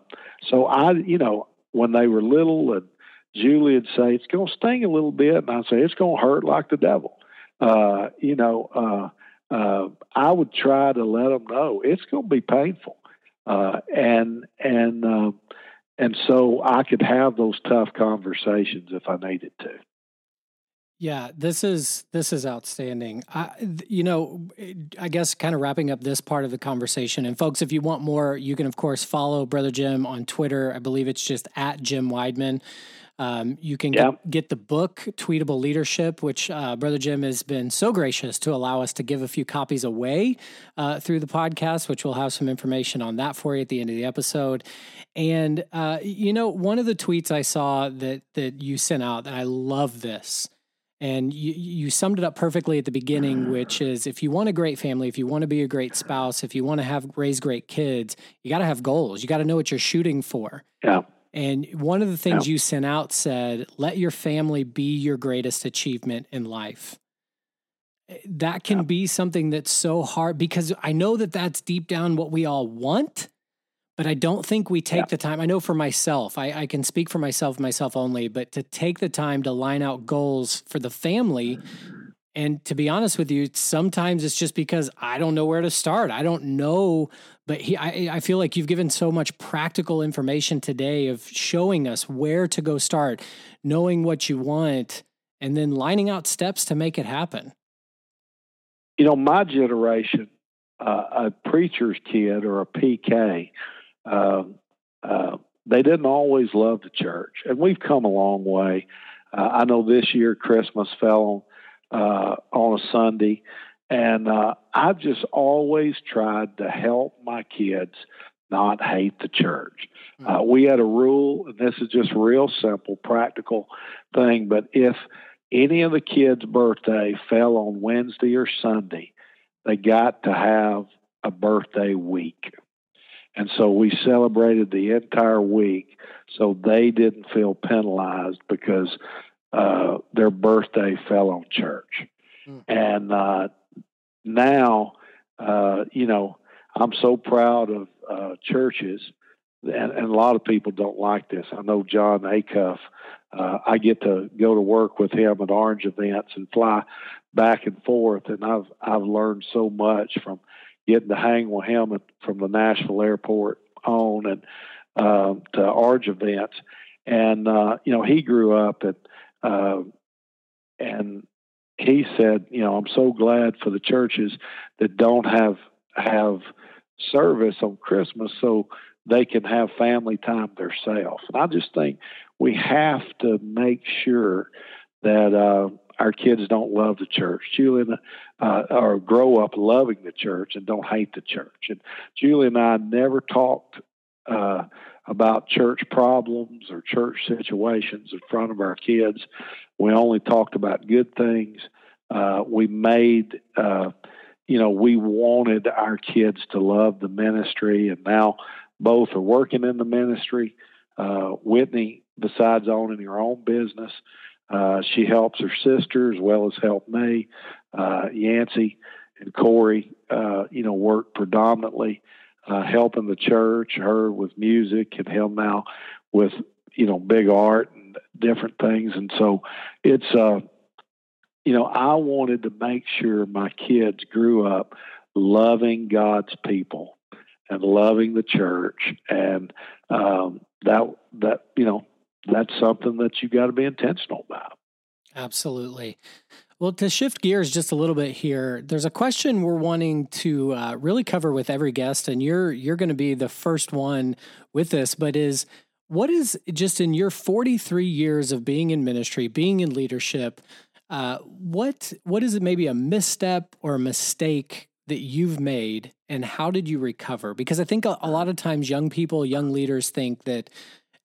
so I, you know, when they were little and Julie would say, it's going to sting a little bit. And I'd say, it's going to hurt like the devil. Uh, you know, uh, I would try to let them know it's going to be painful. Uh, and, and, uh, and so I could have those tough conversations if I needed to. Yeah, this is this is outstanding. I, you know, I guess kind of wrapping up this part of the conversation. And folks, if you want more, you can of course follow Brother Jim on Twitter. I believe it's just at Jim Wideman. Um, you can get, get, the book Tweetable Leadership, which uh, Brother Jim has been so gracious to allow us to give a few copies away uh, through the podcast, which we'll have some information on that for you at the end of the episode. And uh, you know, one of the tweets I saw that that you sent out, and I love this and you, you summed it up perfectly at the beginning, which is if you want a great family, if you want to be a great spouse, if you want to have raise great kids, you got to have goals. You got to know what you're shooting for. Yeah. And one of the things yeah. you sent out said, let your family be your greatest achievement in life. That can yeah. be something that's so hard because I know that that's deep down what we all want but I don't think we take yeah. the time. I know for myself, I, I, can speak for myself, myself only, but to take the time to line out goals for the family. And to be honest with you, sometimes it's just because I don't know where to start. I don't know, but he, I, I feel like you've given so much practical information today of showing us where to go start, knowing what you want, and then lining out steps to make it happen. You know, my generation, uh, a preacher's kid or a PK, uh, uh, they didn't always love the church, and we've come a long way. Uh, I know this year Christmas fell on uh, on a Sunday, and uh, I've just always tried to help my kids not hate the church. Hmm. Uh, we had a rule, and this is just real simple, practical thing. But if any of the kids' birthday fell on Wednesday or Sunday, they got to have a birthday week. And so we celebrated the entire week so they didn't feel penalized because uh, their birthday fell on church. Mm. And uh, now, uh, you know, I'm so proud of uh, churches, and, and, a lot of people don't like this. I know Jon Acuff. Uh, I get to go to work with him at Orange events and fly back and forth, and I've I've learned so much from getting to hang with him from the Nashville airport on and uh, to Orange events. And, uh, you know, he grew up at, uh, and he said, you know, I'm so glad for the churches that don't have, have service on Christmas so they can have family time themselves. And I just think we have to make sure that uh, our kids don't love the church. Julie and, uh, or grow up loving the church and don't hate the church. And Julie and I never talked uh, about church problems or church situations in front of our kids. We only talked about good things. Uh, we made, uh, you know, we wanted our kids to love the ministry, and now both are working in the ministry. Uh, Whitney, besides owning her own business, uh, she helps her sister as well as help me. Uh, Yancey and Corey, uh, you know, work predominantly uh, helping the church, her with music, and him now with you know big art and different things. And so it's, uh, you know, I wanted to make sure my kids grew up loving God's people and loving the church, and um, that that you know that's something that you got to be intentional about. Absolutely. Well, to shift gears just a little bit here, there's a question we're wanting to uh, really cover with every guest, and you're you're going to be the first one with this. But is what is just in your 43 years of being in ministry, being in leadership, uh, what what is it maybe a misstep or a mistake that you've made, and how did you recover? Because I think a, a lot of times young people, young leaders think that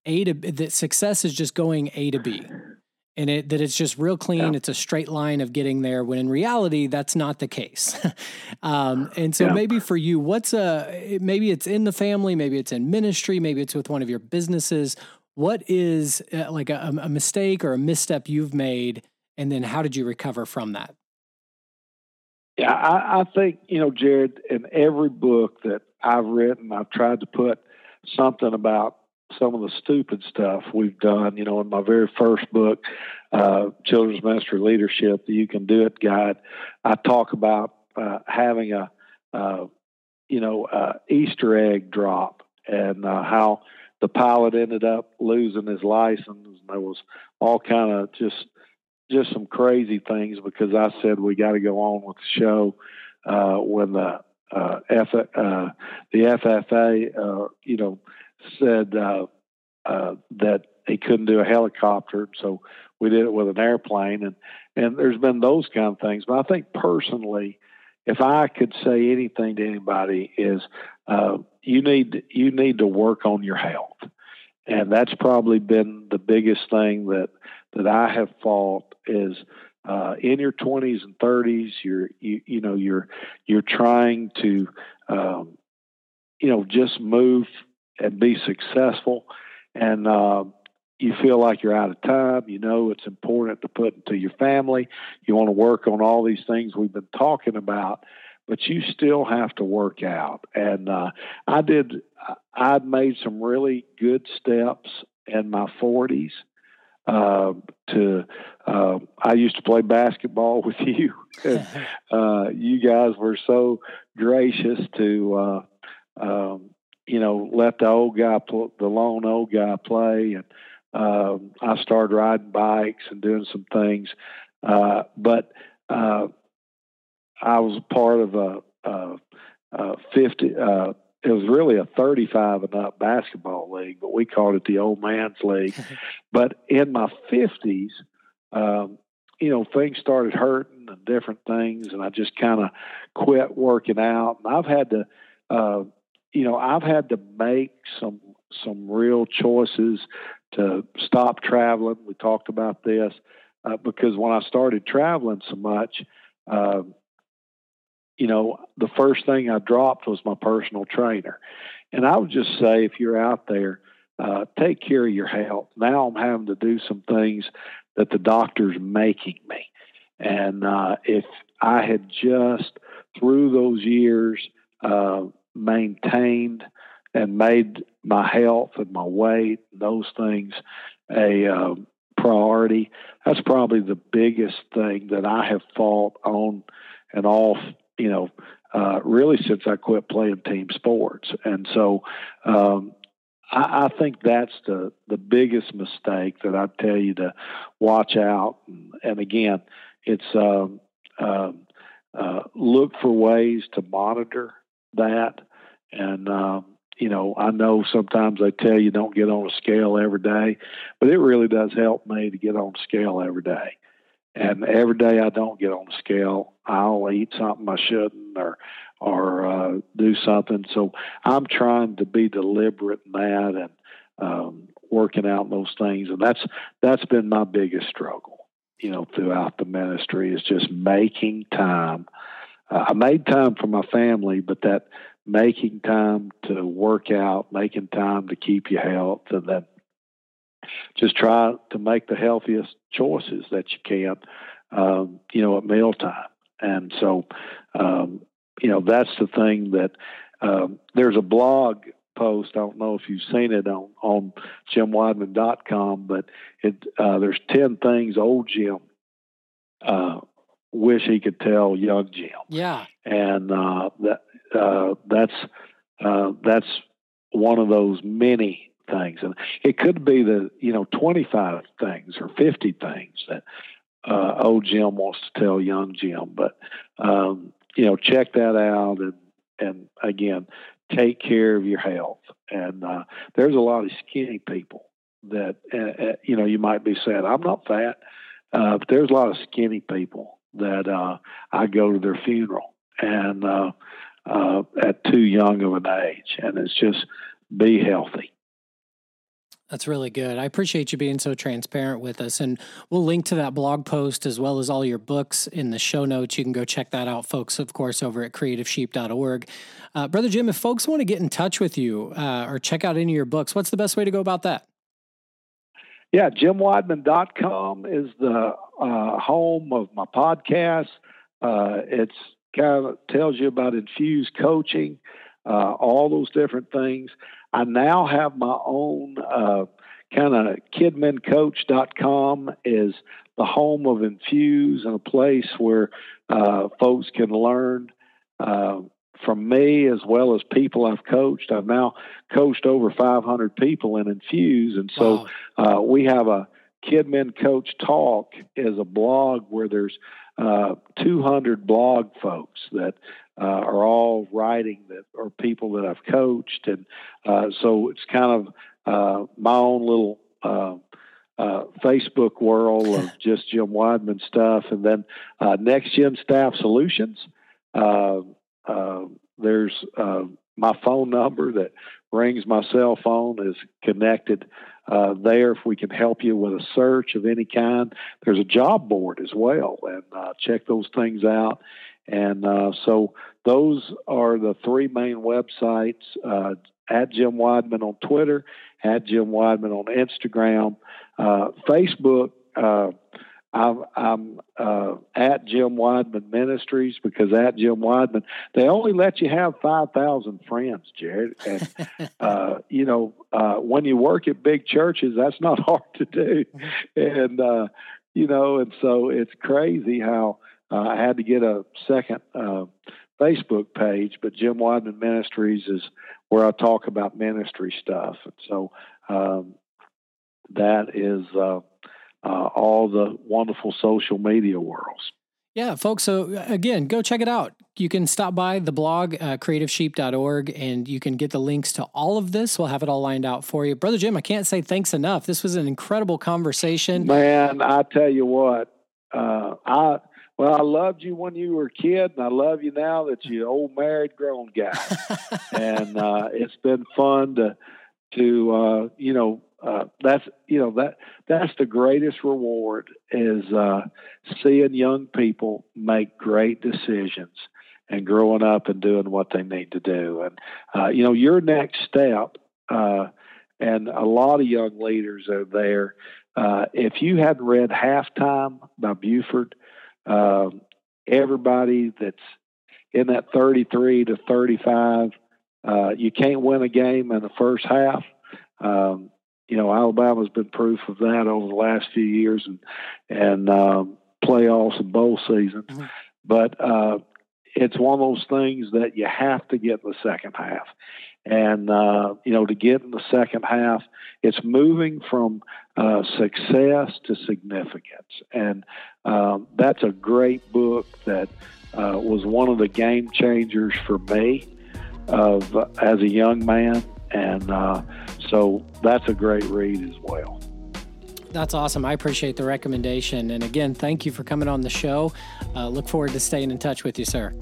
a to that success is just going A to B and it that it's just real clean. Yeah. It's a straight line of getting there. When in reality, that's not the case. um, and so yeah. maybe for you, what's a maybe it's in the family, maybe it's in ministry, maybe it's with one of your businesses. What is uh, like a, a mistake or a misstep you've made, and then how did you recover from that? Yeah, I, I think you know, Jared. In every book that I've written, I've tried to put something about some of the stupid stuff we've done. You know, in my very first book, uh, Children's Ministry Leadership, the You Can Do It Guide, I talk about uh, having a, uh, you know, Easter egg drop and uh, how the pilot ended up losing his license. And there was all kind of just just some crazy things because I said we got to go on with the show uh, when the uh, F, uh, the FAA, uh, you know, said uh, uh, that he couldn't do a helicopter, so we did it with an airplane, and and there's been those kind of things. But I think personally, if I could say anything to anybody, is uh, you need you need to work on your health, and that's probably been the biggest thing that that I have fought is. Uh, in your 20s and 30s, you're you, you know you're you're trying to um, you know just move and be successful. And uh, you feel like you're out of time. You know it's important to put into your family. You want to work on all these things we've been talking about, but you still have to work out. And uh, I did. I made some really good steps in my 40s. Uh, to uh, I used to play basketball with you. and, uh, you guys were so gracious to uh, um, you know, let the old guy, pl- the lone old guy play, and um, I started riding bikes and doing some things. Uh, but uh, I was part of a, a, a fifty. Uh, it was really a thirty-five and up basketball league, but we called it the old man's league. but in my fifties, um, you know, things started hurting and different things, and I just kind of quit working out. And I've had to uh, you know, I've had to make some some real choices to stop traveling. We talked about this uh, because when I started traveling so much, uh, you know, the first thing I dropped was my personal trainer. And I would just say, if you're out there, uh, take care of your health. Now I'm having to do some things that the doctor's making me. And uh, if I had just through those years uh, maintained and made my health and my weight, those things, a um, priority. That's probably the biggest thing that I have fought on and off, you know, uh, really since I quit playing team sports. And so um, I, I, think that's the, the biggest mistake that I tell you to watch out. And, and again, it's um, um uh, look for ways to monitor that. And, um, you know, I know sometimes they tell you don't get on a scale every day, but it really does help me to get on scale every day. And every day I don't get on the scale, I'll eat something I shouldn't or or uh, do something. So I'm trying to be deliberate in that and um, working out those things, and that's that's been my biggest struggle. You know, throughout the ministry is just making time uh, I made time for my family, but that making time to work out, making time to keep your health, and then just try to make the healthiest choices that you can, um, you know, at mealtime. And so, um, you know, that's the thing that um, there's a blog post. I don't know if you've seen it on, on jimwideman.com, but it, uh, there's 10 things old Jim uh, wish he could tell young Jim. Yeah. And uh, that uh, that's uh, that's one of those many things, and it could be the you know twenty five things or fifty things that uh, old Jim wants to tell young Jim. But um, you know, check that out, and and again, take care of your health. And uh, there's a lot of skinny people that uh, you know you might be saying, "I'm not fat," uh, but there's a lot of skinny people that uh, I go to their funeral and uh, uh, at too young of an age, and it's just be healthy. That's really good. I appreciate you being so transparent with us. And we'll link to that blog post as well as all your books in the show notes. You can go check that out, folks, of course, over at creativesheep.org. Uh, Brother Jim, if folks want to get in touch with you uh, or check out any of your books, what's the best way to go about that? Yeah, jimwideman.com is the uh, home of my podcast. Uh, it's kind of tells you about infused coaching, uh, all those different things. I now have my own uh, kind of kidmincoach.com is the home of Infuse and a place where uh, folks can learn uh, from me as well as people I've coached. I've now coached over 500 people in Infuse, and so wow. uh, we have a KidMin Coach Talk is a blog where there's uh, 200 blog folks that uh, are all writing that are people that I've coached, and uh, so it's kind of uh, my own little uh, uh, Facebook world of just Jim Wideman stuff, and then Next Gen Staff Solutions. There's my phone number that rings my cell phone is connected uh, there if we can help you with a search of any kind. There's a job board as well, and uh, check those things out. And uh, so those are the three main websites uh, at Jim Wideman on Twitter, at Jim Wideman on Instagram, uh, Facebook. I'm, I'm uh, at Jim Wideman Ministries because at Jim Wideman, they only let you have 5,000 friends, Jared. And, uh, you know, uh, when you work at big churches, that's not hard to do. And, uh, you know, and so it's crazy how uh, I had to get a second uh, Facebook page, but Jim Wideman Ministries is where I talk about ministry stuff. And so um, that is uh, all the wonderful social media worlds. Yeah, folks. So again, go check it out. You can stop by the blog, uh, creativesheep.org, and you can get the links to all of this. We'll have it all lined out for you. Brother Jim, I can't say thanks enough. This was an incredible conversation. Man, I tell you what, uh, I well, I loved you when you were a kid, and I love you now that you're old married grown guy. and uh, it's been fun to to uh, you know uh, that's you know that that's the greatest reward is uh, seeing young people make great decisions and growing up and doing what they need to do. And uh, you know your next step, uh, and a lot of young leaders are there. Uh, if you hadn't read Halftime by Buford, um, everybody that's in that 33 to 35, you can't win a game in the first half. Um, you know, Alabama's been proof of that over the last few years and and um, playoffs and bowl seasons. Mm-hmm. But uh, it's one of those things that you have to get in the second half. And, uh, you know, to get in the second half, it's moving from uh, success to significance. And um, that's a great book that uh, was one of the game changers for me of as a young man. And uh, so that's a great read as well. That's awesome. I appreciate the recommendation. And again, thank you for coming on the show. Uh, look forward to staying in touch with you, sir.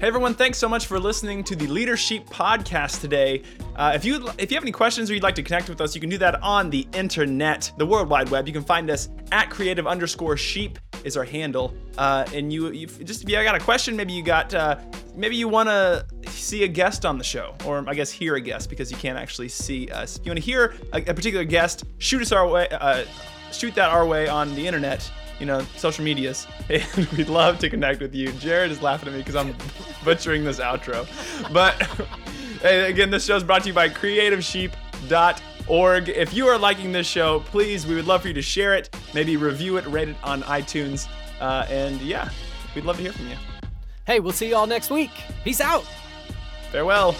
Hey everyone, thanks so much for listening to the Leadership podcast today. Uh, if you if you have any questions or you'd like to connect with us, you can do that on the internet, the World Wide Web. You can find us at creative underscore sheep is our handle. Uh, and you, you just if you got a question, maybe you got uh, maybe you want to see a guest on the show, or I guess hear a guest because you can't actually see us. If you want to hear a, a, particular guest, shoot us our way. Uh, shoot that our way on the internet you know, social medias. And we'd love to connect with you. Jared is laughing at me because I'm butchering this outro. But again, this show is brought to you by creativesheep.org. If you are liking this show, please, we would love for you to share it, maybe review it, rate it on iTunes. Uh, and yeah, we'd love to hear from you. Hey, we'll see you all next week. Peace out. Farewell.